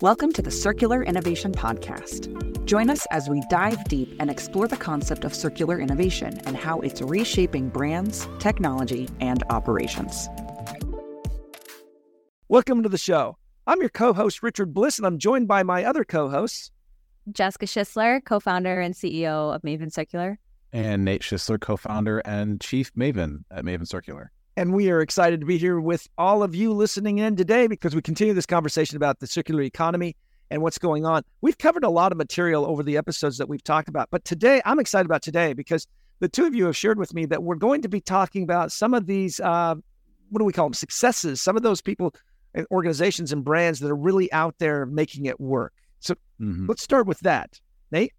Welcome to the Circular Innovation Podcast. Join us as we dive deep and explore the concept of circular innovation and how it's reshaping brands, technology, and operations. Welcome to the show. I'm your co host, Richard Bliss, and I'm joined by my other co hosts, Jessica Schisler, co founder and CEO of Maven Circular, and Nate Schisler, co founder and chief Maven at Maven Circular. And we are excited to be here with all of you listening in today because we continue this conversation about the circular economy and what's going on. We've covered a lot of material over the episodes that we've talked about, but today I'm excited about today because the two of you have shared with me that we're going to be talking about some of these, uh, what do we call them, successes, some of those people and organizations and brands that are really out there making it work. So mm-hmm. let's start with that. Nate?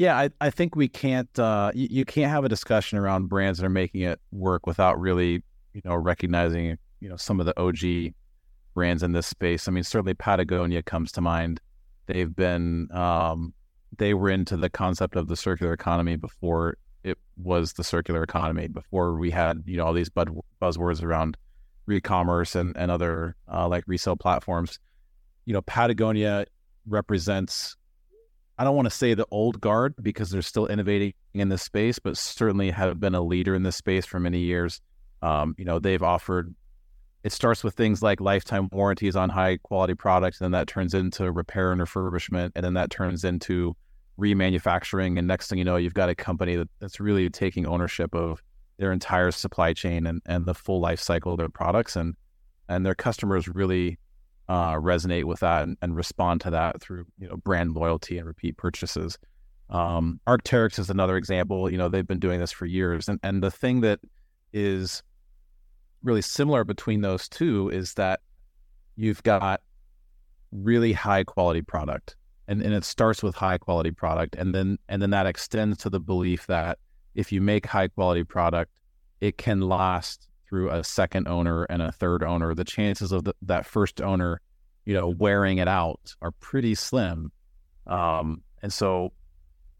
Yeah, I, I think we can't uh, you, you, can't have a discussion around brands that are making it work without really, you know, recognizing, you know, some of the OG brands in this space. I mean, certainly Patagonia comes to mind. They've been um, they were into the concept of the circular economy before it was the circular economy, before we had, you know, all these bud- buzzwords around re-commerce and, and other uh, like resale platforms. You know, Patagonia represents I don't want to say the old guard because they're still innovating in this space, but certainly have been a leader in this space for many years. Um, you know, they've offered. It starts with things like lifetime warranties on high quality products, and then that turns into repair and refurbishment, and then that turns into remanufacturing. And next thing you know, you've got a company that, that's really taking ownership of their entire supply chain and, and the full life cycle of their products, and and their customers really uh, resonate with that and, and, respond to that through you know brand loyalty and repeat purchases. Um, Arc'teryx is another example. You know they've been doing this for years, and and the thing that is really similar between those two is that you've got really high quality product, and and it starts with high quality product, and then and then that extends to the belief that if you make high quality product, it can last through a second owner and a third owner, the chances of the, that first owner, you know, wearing it out are pretty slim. Um, and so,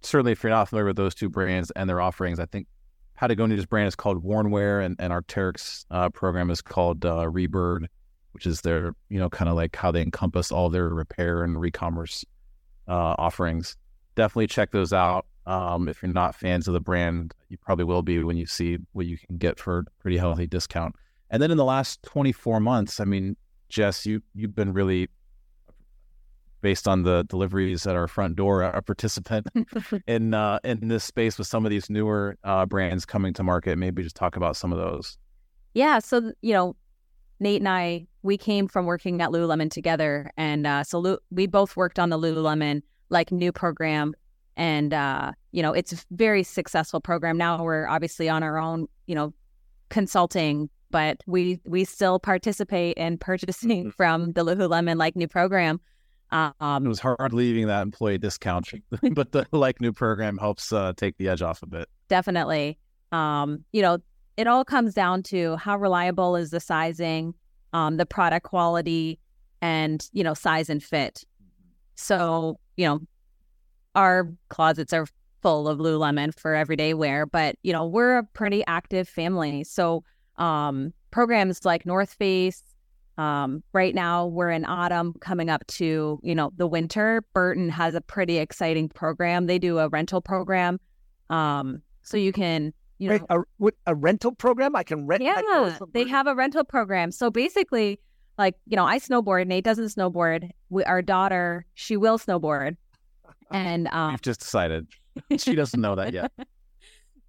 certainly, if you're not familiar with those two brands and their offerings, I think Patagonia's brand is called Wornwear, and, and Arc'teryx uh, program is called uh, Rebird, which is their, you know, kind of like how they encompass all their repair and re-commerce uh, offerings. Definitely check those out. Um, if you're not fans of the brand, you probably will be when you see what you can get for a pretty healthy discount. And then in the last 24 months, I mean, Jess, you you've been really based on the deliveries at our front door, a participant in uh, in this space with some of these newer uh, brands coming to market. Maybe just talk about some of those. Yeah, so you know, Nate and I we came from working at Lululemon together, and uh, so Lu- we both worked on the Lululemon like new program and uh, you know it's a very successful program now we're obviously on our own you know consulting but we we still participate in purchasing mm-hmm. from the lululemon like new program um, it was hard leaving that employee discount but the like new program helps uh, take the edge off a bit definitely um, you know it all comes down to how reliable is the sizing um, the product quality and you know size and fit so you know our closets are full of Lululemon for everyday wear, but you know, we're a pretty active family. So um, programs like North Face, um, right now we're in autumn coming up to, you know, the winter. Burton has a pretty exciting program. They do a rental program. Um, so you can, you know, a, a rental program. I can rent. Yeah, they have a rental program. So basically, like you know, I snowboard. Nate doesn't snowboard. We, our daughter, she will snowboard. And um, we've just decided she doesn't know that yet.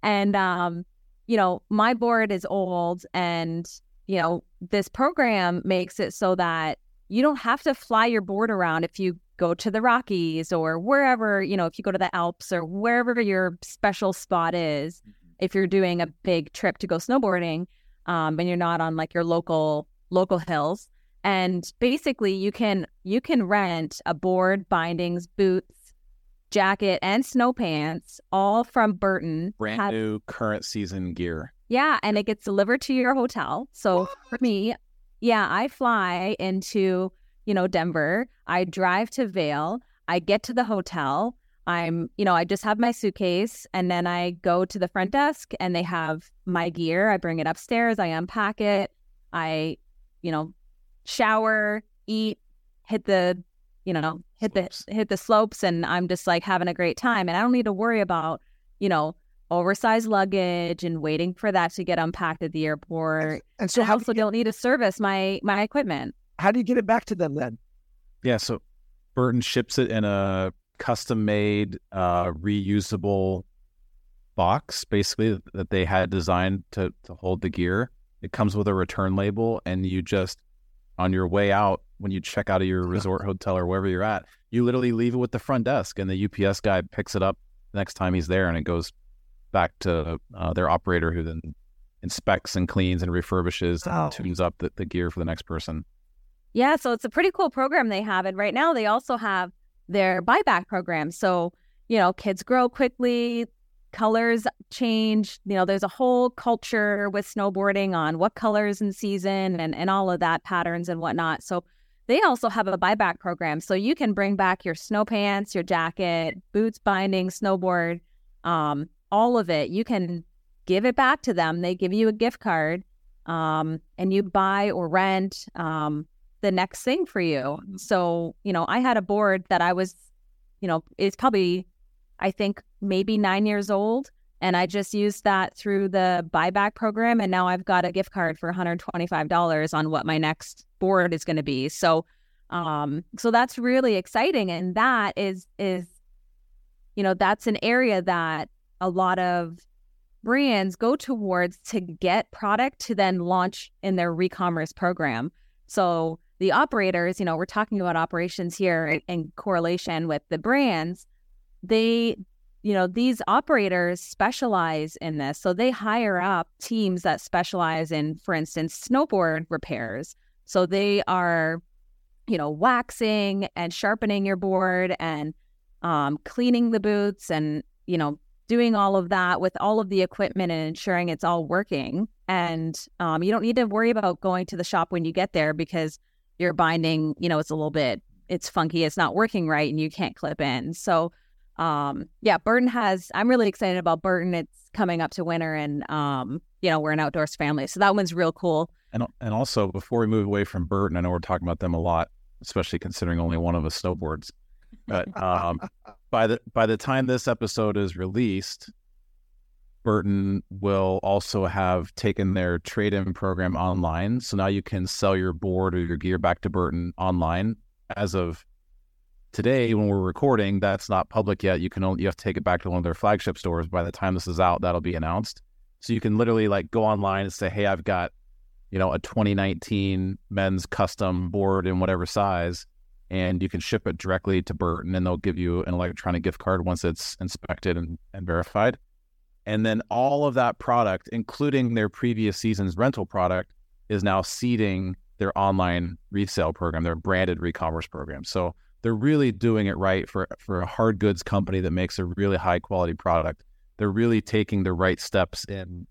and um, you know, my board is old, and you know, this program makes it so that you don't have to fly your board around if you go to the Rockies or wherever, you know, if you go to the Alps or wherever your special spot is, mm-hmm. if you're doing a big trip to go snowboarding, um, and you're not on like your local local hills. And basically you can you can rent a board, bindings, boots, jacket, and snow pants, all from Burton. Brand Had, new current season gear. Yeah, and it gets delivered to your hotel. So what? for me, yeah, I fly into, you know, Denver. I drive to Vail. I get to the hotel. I'm, you know, I just have my suitcase and then I go to the front desk and they have my gear. I bring it upstairs. I unpack it. I, you know, shower, eat, hit the you know, hit the hit the slopes and I'm just like having a great time and I don't need to worry about, you know, oversized luggage and waiting for that to get unpacked at the airport. And so, how also do not need to service my my equipment. How do you get it back to them then? Yeah, so Burton ships it in a custom made, uh, reusable box, basically that they had designed to to hold the gear. It comes with a return label, and you just on your way out when you check out of your resort hotel or wherever you're at, you literally leave it with the front desk, and the UPS guy picks it up next time he's there, and it goes back to uh, their operator, who then inspects and cleans and refurbishes and tunes up the, the gear for the next person. Yeah, so it's a pretty cool program they have, and right now they also have their buyback program. So you know, kids grow quickly, colors change. You know, there's a whole culture with snowboarding on what colors in season and and all of that patterns and whatnot. So they also have a buyback program, so you can bring back your snow pants, your jacket, boots, binding, snowboard, um, all of it. You can give it back to them. They give you a gift card, um, and you buy or rent um, the next thing for you. Mm-hmm. So you know, I had a board that I was, you know, it's probably, I think maybe nine years old. And I just used that through the buyback program. And now I've got a gift card for $125 on what my next board is going to be. So, um, so that's really exciting. And that is, is, you know, that's an area that a lot of brands go towards to get product to then launch in their re-commerce program. So the operators, you know, we're talking about operations here in correlation with the brands. They you know, these operators specialize in this. So they hire up teams that specialize in, for instance, snowboard repairs. So they are, you know, waxing and sharpening your board and um, cleaning the boots and, you know, doing all of that with all of the equipment and ensuring it's all working. And um, you don't need to worry about going to the shop when you get there because your binding, you know, it's a little bit, it's funky, it's not working right, and you can't clip in. So, um yeah burton has i'm really excited about burton. It's coming up to winter and um you know we're an outdoors family. So that one's real cool. And and also before we move away from burton i know we're talking about them a lot especially considering only one of us snowboards. But um by the by the time this episode is released burton will also have taken their trade-in program online. So now you can sell your board or your gear back to burton online as of today when we're recording that's not public yet. You can only you have to take it back to one of their flagship stores. By the time this is out that'll be announced. So you can literally like go online and say hey i've got you know a 2019 men's custom board in whatever size and you can ship it directly to burton and they'll give you an electronic gift card once it's inspected and, and verified. And then all of that product including their previous season's rental product is now seeding their online resale program their branded re-commerce program. So they're really doing it right for for a hard goods company that makes a really high quality product. They're really taking the right steps in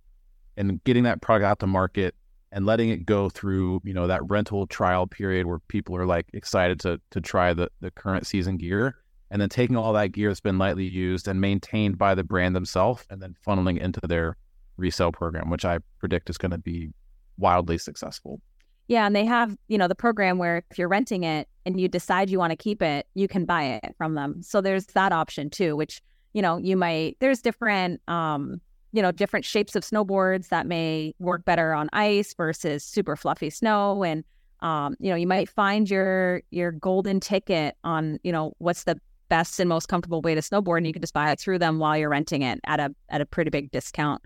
and getting that product out to market and letting it go through, you know, that rental trial period where people are like excited to to try the the current season gear and then taking all that gear that's been lightly used and maintained by the brand themselves and then funneling into their resale program, which I predict is going to be wildly successful. Yeah, and they have, you know, the program where if you're renting it and you decide you want to keep it, you can buy it from them. So there's that option too, which, you know, you might there's different um, you know, different shapes of snowboards that may work better on ice versus super fluffy snow and um, you know, you might find your your golden ticket on, you know, what's the best and most comfortable way to snowboard and you can just buy it through them while you're renting it at a at a pretty big discount.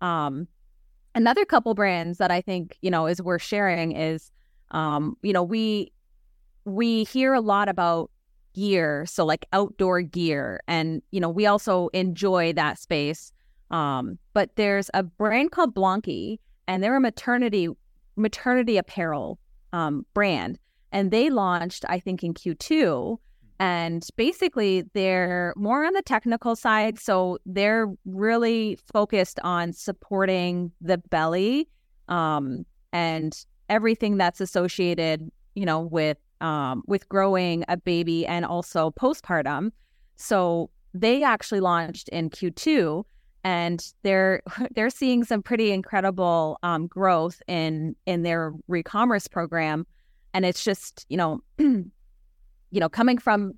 Um, Another couple brands that I think, you know, is worth sharing is um, you know, we we hear a lot about gear, so like outdoor gear and you know, we also enjoy that space. Um, but there's a brand called Blanqi and they're a maternity maternity apparel um, brand and they launched I think in Q2 and basically, they're more on the technical side. So they're really focused on supporting the belly um, and everything that's associated, you know, with um, with growing a baby and also postpartum. So they actually launched in Q2, and they're they're seeing some pretty incredible um, growth in in their re-commerce program. And it's just you know you know, coming from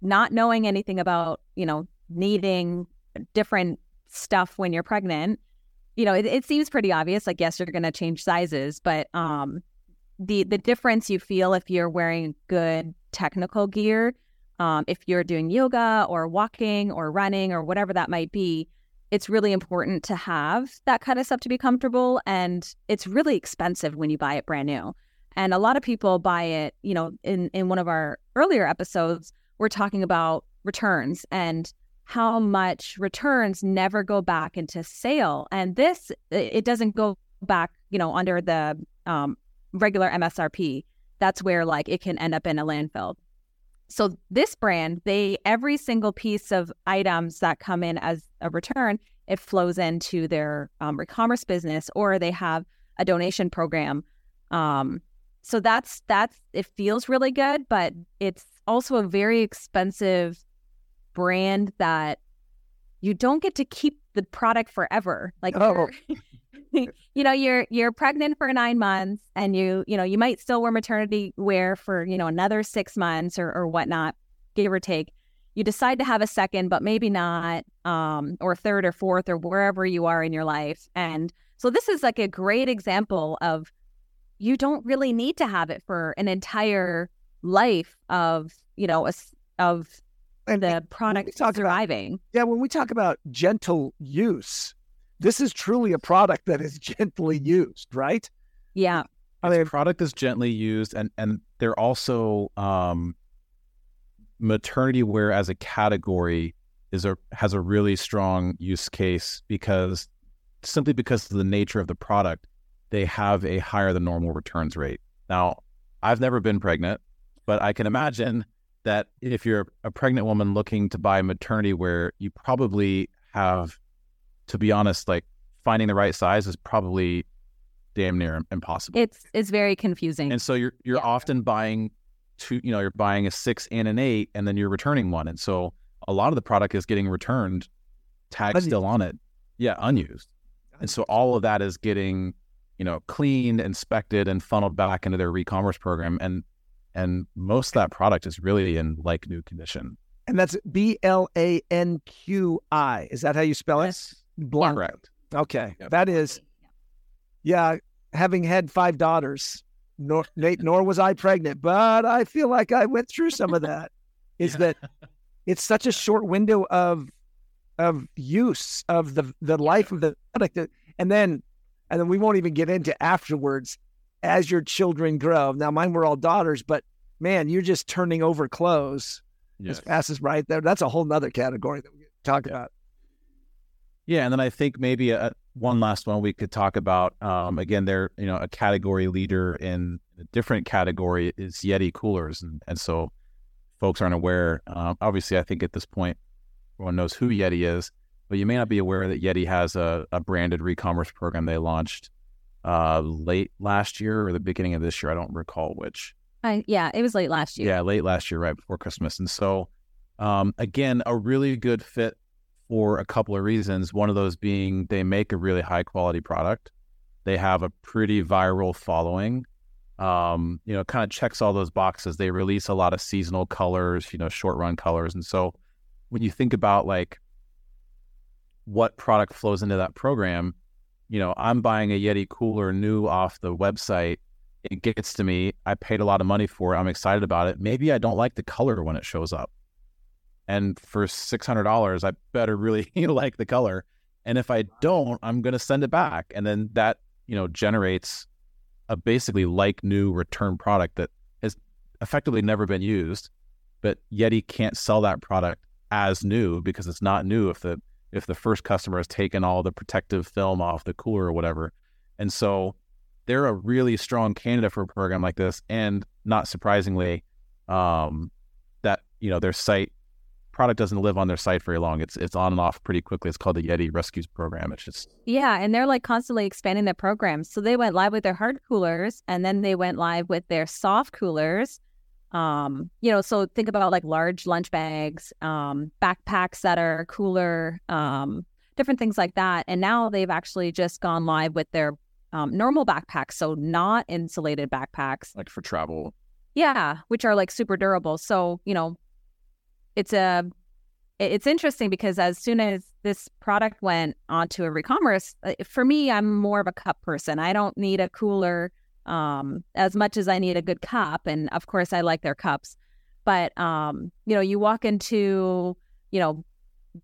not knowing anything about, you know, needing different stuff when you're pregnant, you know, it, it seems pretty obvious. Like, yes, you're going to change sizes, but um, the the difference you feel if you're wearing good technical gear, um, if you're doing yoga or walking or running or whatever that might be, it's really important to have that kind of stuff to be comfortable. And it's really expensive when you buy it brand new. And a lot of people buy it, you know, in, in one of our earlier episodes, we're talking about returns and how much returns never go back into sale. And this, it doesn't go back, you know, under the um, regular MSRP. That's where like it can end up in a landfill. So this brand, they every single piece of items that come in as a return, it flows into their um, e-commerce business, or they have a donation program. Um, so that's that's it feels really good, but it's also a very expensive brand that you don't get to keep the product forever. Like oh. you know, you're you're pregnant for nine months, and you you know you might still wear maternity wear for you know another six months or or whatnot, give or take. You decide to have a second, but maybe not, um, or third or fourth or wherever you are in your life. And so this is like a great example of you don't really need to have it for an entire life of you know a, of and the product surviving. About, yeah, when we talk about gentle use, this is truly a product that is gently used, right? Yeah. I mean, product is gently used, and and they're also um, maternity wear as a category is a has a really strong use case because simply because of the nature of the product, they have a higher than normal returns rate. Now, I've never been pregnant, but I can imagine that if you're a pregnant woman looking to buy maternity wear, you probably have to be honest, like finding the right size is probably damn near impossible. It's it's very confusing. And so you're you're yeah. often buying two, you know, you're buying a six and an eight, and then you're returning one. And so a lot of the product is getting returned, tag unused. still on it. Yeah, unused. And so all of that is getting, you know, cleaned, inspected, and funneled back into their e-commerce program. And and most of that product is really in like new condition. And that's B L A N Q I. Is that how you spell it? Yes. Blanc. Correct. Okay. Yep. That is, yeah, having had five daughters, nor, Nate, nor was I pregnant, but I feel like I went through some of that. Is yeah. that it's such a short window of of use of the the life of the product, and then and then we won't even get into afterwards as your children grow. Now, mine were all daughters, but man, you're just turning over clothes yes. as fast as right there. That's a whole nother category that we talk yeah. about. Yeah, and then I think maybe a, one last one we could talk about. Um, again, they're you know a category leader in a different category is Yeti coolers, and, and so folks aren't aware. Um, obviously, I think at this point, everyone knows who Yeti is, but you may not be aware that Yeti has a, a branded re-commerce program they launched uh, late last year or the beginning of this year. I don't recall which. Uh, yeah, it was late last year. Yeah, late last year, right before Christmas, and so um, again, a really good fit for a couple of reasons. One of those being they make a really high quality product. They have a pretty viral following. Um, you know, kind of checks all those boxes. They release a lot of seasonal colors, you know, short run colors. And so when you think about like what product flows into that program, you know, I'm buying a Yeti cooler new off the website. It gets to me. I paid a lot of money for it. I'm excited about it. Maybe I don't like the color when it shows up. And for $600, I better really like the color. And if I don't, I'm going to send it back. And then that, you know, generates a basically like new return product that has effectively never been used. But Yeti can't sell that product as new because it's not new if the if the first customer has taken all the protective film off the cooler or whatever. And so they're a really strong candidate for a program like this. And not surprisingly, um, that you know their site product doesn't live on their site very long. It's it's on and off pretty quickly. It's called the Yeti Rescues program. It's just yeah, and they're like constantly expanding their programs. So they went live with their hard coolers, and then they went live with their soft coolers. Um, you know, so think about like large lunch bags, um, backpacks that are cooler, um, different things like that. And now they've actually just gone live with their um, normal backpacks, so not insulated backpacks, like for travel Yeah, which are like super durable. So, you know, it's a it's interesting because as soon as this product went onto a re-commerce, uh, for me, I'm more of a cup person. I don't need a cooler um, as much as I need a good cup, and of course, I like their cups. But um, you know, you walk into you know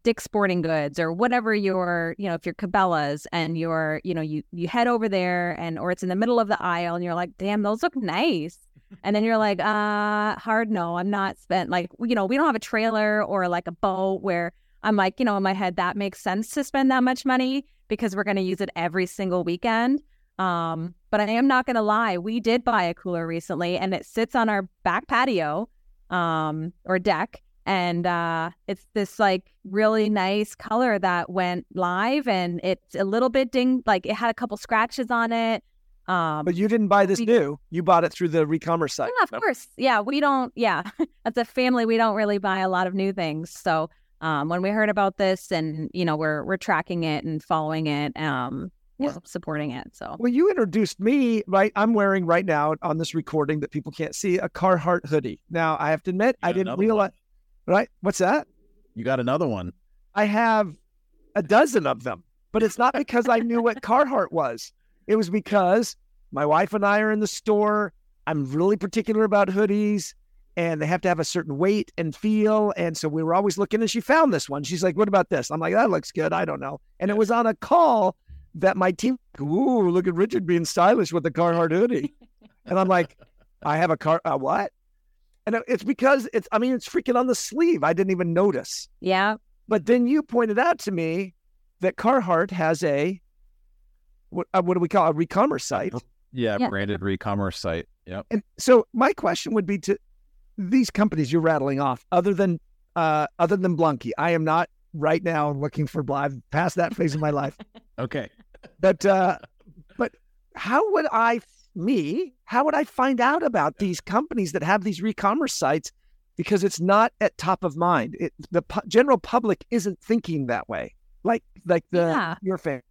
Dick's Sporting Goods or whatever your, you know, if you're Cabela's and you're, you know, you you head over there and or it's in the middle of the aisle and you're like, damn, those look nice. And then you're like, uh, hard no, I'm not spent like, you know, we don't have a trailer or like a boat where I'm like, you know, in my head that makes sense to spend that much money because we're to use it every single weekend. Um, but I am not to lie, we did buy a cooler recently and it sits on our back patio um or deck and uh, it's this like really nice color that went live and it's a little bit ding like it had a couple scratches on it um, but you didn't buy this we, new. You bought it through the re-commerce site yeah of no? course. Yeah we don't yeah. As a family we don't really buy a lot of new things. So um, when we heard about this and you know we're we're tracking it and following it um yeah. supporting it so. Well you introduced me right i'm wearing right now on this recording that people can't see a carhartt hoodie. Now i have to admit i didn't realize one right? What's that? You got another one. I have a dozen of them, but it's not because I knew what Carhartt was. It was because my wife and I are in the store. I'm really particular about hoodies and they have to have a certain weight and feel. And so we were always looking and she found this one. She's like, what about this? I'm like, that looks good. I don't know. And it was on a call that my team, ooh, look at Richard being stylish with the Carhartt hoodie. And I'm like, I have a car, a what? And it's because it's, I mean, it's freaking on the sleeve. I didn't even notice. Yeah. But then you pointed out to me that Carhartt has a, what, uh, what do we call it? a re-commerce site? Yeah, yeah. branded re-commerce site. Yep. And so my question would be to these companies you're rattling off, other than uh, other than Blanqi, I am not right now looking for I've past that phase of my life. okay. But uh, but how would I me, how would I find out about these companies that have these re-commerce sites? Because it's not at top of mind. It, the pu- general public isn't thinking that way, like like the yeah. your fan.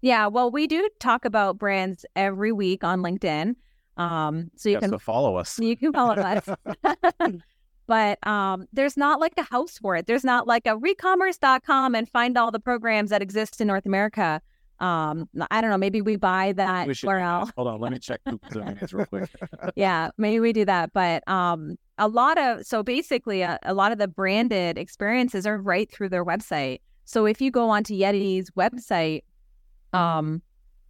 Yeah, well, we do talk about brands every week on LinkedIn. Um, so you can follow us. You can follow us. but um, there's not like a house for it. There's not like a recommerce.com and find all the programs that exist in North America. Um, I don't know. Maybe we buy that we URL. Hold on, let me check real quick. yeah, maybe we do that. But um, a lot of so basically, a, a, lot of the branded experiences are right through their website. So if you go onto Yeti's website, um,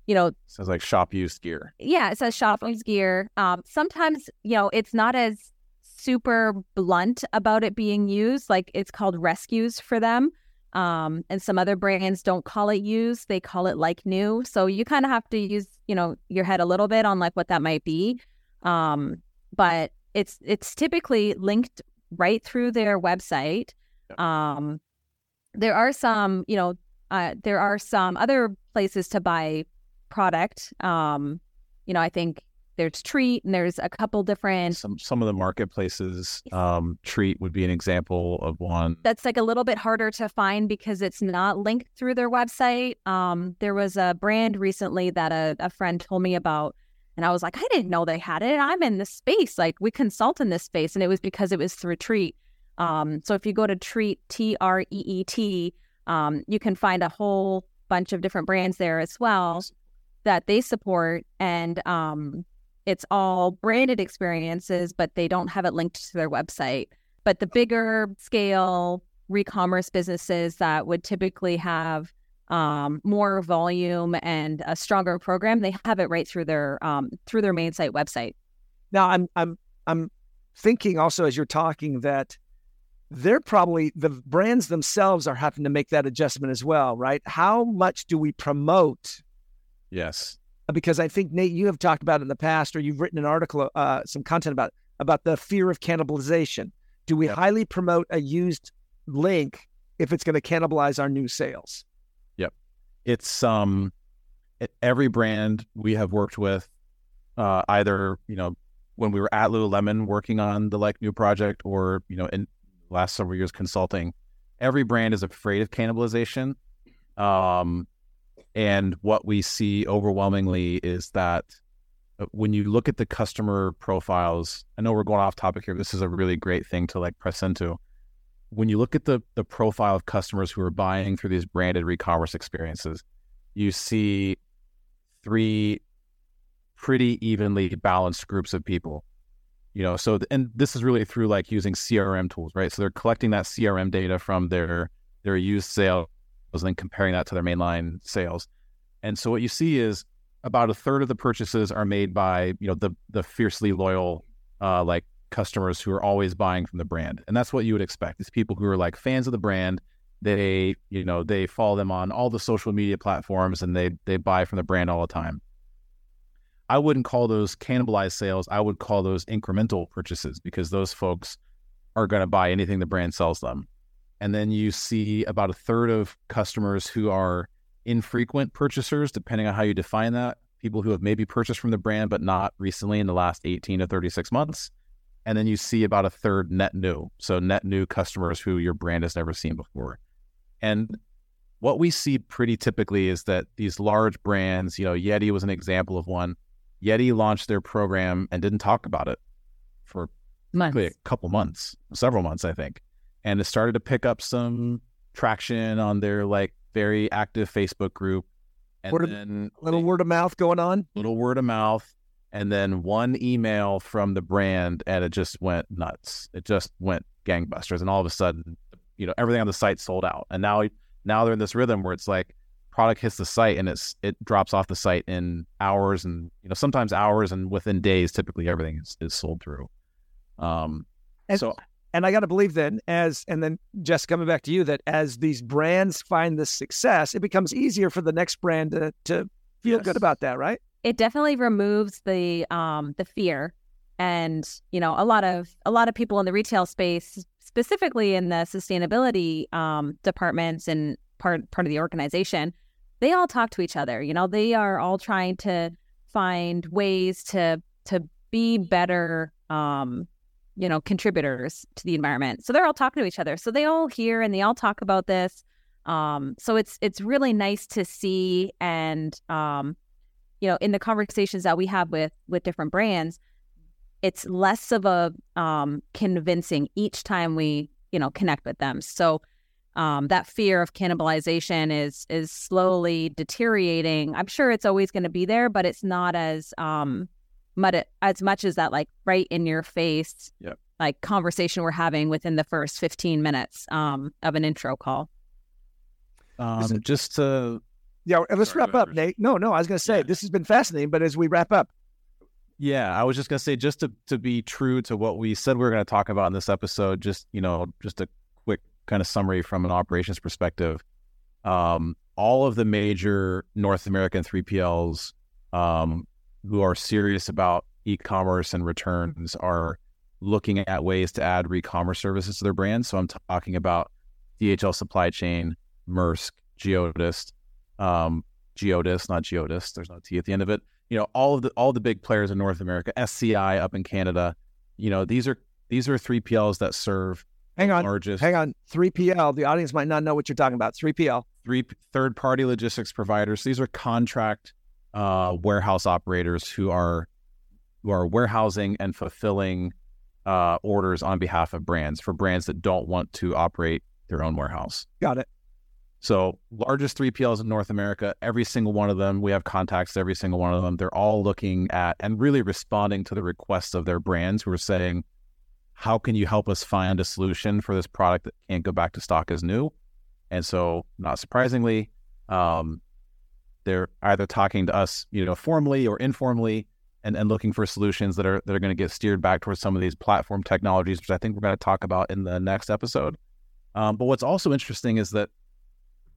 you know, it says like shop used gear. Yeah, it says shop used gear. Um, sometimes you know it's not as super blunt about it being used. Like it's called rescues for them. Um, and some other brands don't call it used; they call it like new. So you kind of have to use, you know, your head a little bit on like what that might be. Um, but it's it's typically linked right through their website. Um, there are some, you know, uh, there are some other places to buy product. Um, you know, I think there's Treet, and there's a couple different. Some some of the marketplaces, um, Treet would be an example of one. That's like a little bit harder to find because it's not linked through their website. Um, there was a brand recently that a, a friend told me about, and I was like, I didn't know they had it. I'm in this space, like we consult in this space, and it was because it was through Treet. Um, so if you go to Treet T R E E T, um, you can find a whole bunch of different brands there as well that they support and um it's all branded experiences, but they don't have it linked to their website. But the bigger scale re-commerce businesses that would typically have um, more volume and a stronger program, they have it right through their um, through their main site website. Now, I'm I'm I'm thinking also as you're talking that they're probably the brands themselves are having to make that adjustment as well, right? How much do we promote? Yes because I think Nate, you have talked about in the past, or you've written an article, uh, some content about about the fear of cannibalization. Do we highly promote a used link if it's going to cannibalize our new sales? Yep, it's um, every brand we have worked with, uh, either you know when we were at Lululemon working on the like new project, or you know in last several years consulting, every brand is afraid of cannibalization. Um, and what we see overwhelmingly is that uh, when you look at the customer profiles, I know we're going off topic here. This is a really great thing to like press into. When you look at the the profile of customers who are buying through these branded re-commerce experiences, you see three pretty evenly balanced groups of people. You know, so and this is really through like using CRM tools, right? So they're collecting that CRM data from their their used sales and then comparing that to their mainline sales. And so what you see is about a third of the purchases are made by you know the the fiercely loyal uh, like customers who are always buying from the brand, and that's what you would expect. It's people who are like fans of the brand. They you know they follow them on all the social media platforms, and they they buy from the brand all the time. I wouldn't call those cannibalized sales. I would call those incremental purchases because those folks are going to buy anything the brand sells them. And then you see about a third of customers who are infrequent purchasers, depending on how you define that. People who have maybe purchased from the brand, but not recently in the last 18 to 36 months. And then you see about a third net new. So, net new customers who your brand has never seen before. And what we see pretty typically is that these large brands, you know, Yeti was an example of one. Yeti launched their program and didn't talk about it for months. a couple months, several months, I think. And it started to pick up some traction on their like very active Facebook group. And word then of, little word of mouth going on. Little word of mouth. And then one email from the brand and it just went nuts. It just went gangbusters. And all of a sudden, you know, everything on the site sold out. And now now they're in this rhythm where it's like product hits the site and it's it drops off the site in hours and you know sometimes hours and within days typically everything is, is sold through um and, so and I got to believe then, as and then Jess coming back to you, that as these brands find this success, it becomes easier for the next brand to to feel yes. good about that, right? It definitely removes the um the fear, and you know a lot of a lot of people in the retail space, specifically in the sustainability um, departments and part part of the organization, they all talk to each other. You know, they are all trying to find ways to to be better um you know, contributors to the environment. So they're all talking to each other. So they all hear and they all talk about this. Um, so it's it's really nice to see and um, you know, in the conversations that we have with with different brands, it's less of a um, convincing each time we you know connect with them. So um, that fear of cannibalization is is slowly deteriorating. I'm sure it's always going to be there, but it's not as um, as much as that like right in your face yep. like conversation we're having within the first 15 minutes um, of an intro call um, just to yeah let's Sorry, wrap up nate no no i was going to say yeah. this has been fascinating but as we wrap up yeah i was just going to say just to, to be true to what we said we were going to talk about in this episode just you know just a quick kind of summary from an operations perspective um, all of the major north american 3pls um, who are serious about e-commerce and returns are looking at ways to add re-commerce services to their brands. So I'm talking about DHL Supply Chain, Maersk, Geodis, um, Geodis, not Geodis. There's no T at the end of it. You know, all of the all the big players in North America, SCI up in Canada. You know, these are these are 3PLs that serve. Hang on, largest, hang on. 3PL. The audience might not know what you're talking about. 3PL. Three third party logistics providers. These are contract uh, warehouse operators who are who are warehousing and fulfilling uh, orders on behalf of brands for brands that don't want to operate their own warehouse. Got it. So largest 3PLs in North America, every single one of them, we have contacts every single one of them. They're all looking at and really responding to the requests of their brands who are saying, how can you help us find a solution for this product that can't go back to stock as new? And so, not surprisingly, um, they're either talking to us, you know, formally or informally, and, and looking for solutions that are that are going to get steered back towards some of these platform technologies, which I think we're going to talk about in the next episode. Um, but what's also interesting is that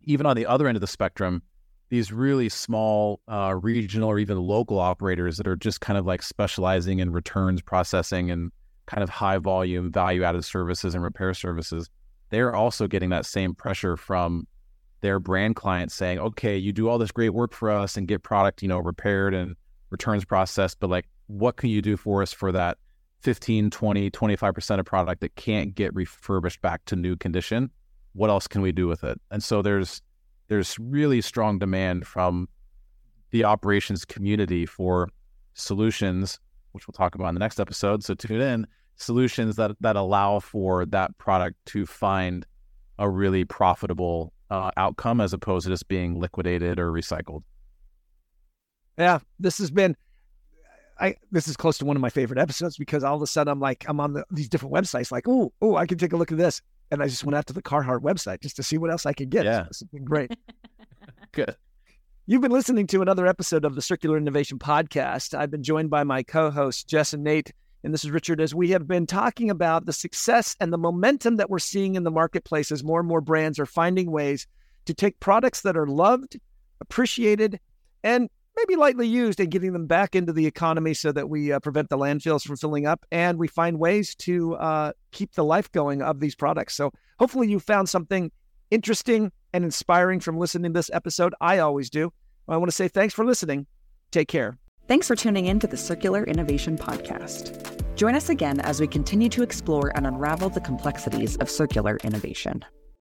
even on the other end of the spectrum, these really small uh, regional or even local operators that are just kind of like specializing in returns processing and kind of high volume value added services and repair services, they're also getting that same pressure from their brand clients saying, okay, you do all this great work for us and get product, you know, repaired and returns processed, but like, what can you do for us for that 15, 20, 25% of product that can't get refurbished back to new condition? What else can we do with it? And so there's, there's really strong demand from the operations community for solutions, which we'll talk about in the next episode. So tune in solutions that that allow for that product to find a really profitable uh, outcome as opposed to just being liquidated or recycled. Yeah, this has been. I this is close to one of my favorite episodes because all of a sudden I'm like I'm on the, these different websites like oh oh I can take a look at this and I just went out to the Carhartt website just to see what else I could get. Yeah, so great. Good. You've been listening to another episode of the Circular Innovation Podcast. I've been joined by my co-hosts Jess and Nate, and this is Richard. As we have been talking about the success and the momentum that we're seeing in the marketplace as more and more brands are finding ways to take products that are loved, appreciated, and maybe lightly used and getting them back into the economy so that we uh, prevent the landfills from filling up and we find ways to uh, keep the life going of these products. So hopefully you found something interesting and inspiring from listening to this episode. I always do. I want to say thanks for listening. Take care. Thanks for tuning in to the Circular Innovation Podcast. Join us again as we continue to explore and unravel the complexities of circular innovation.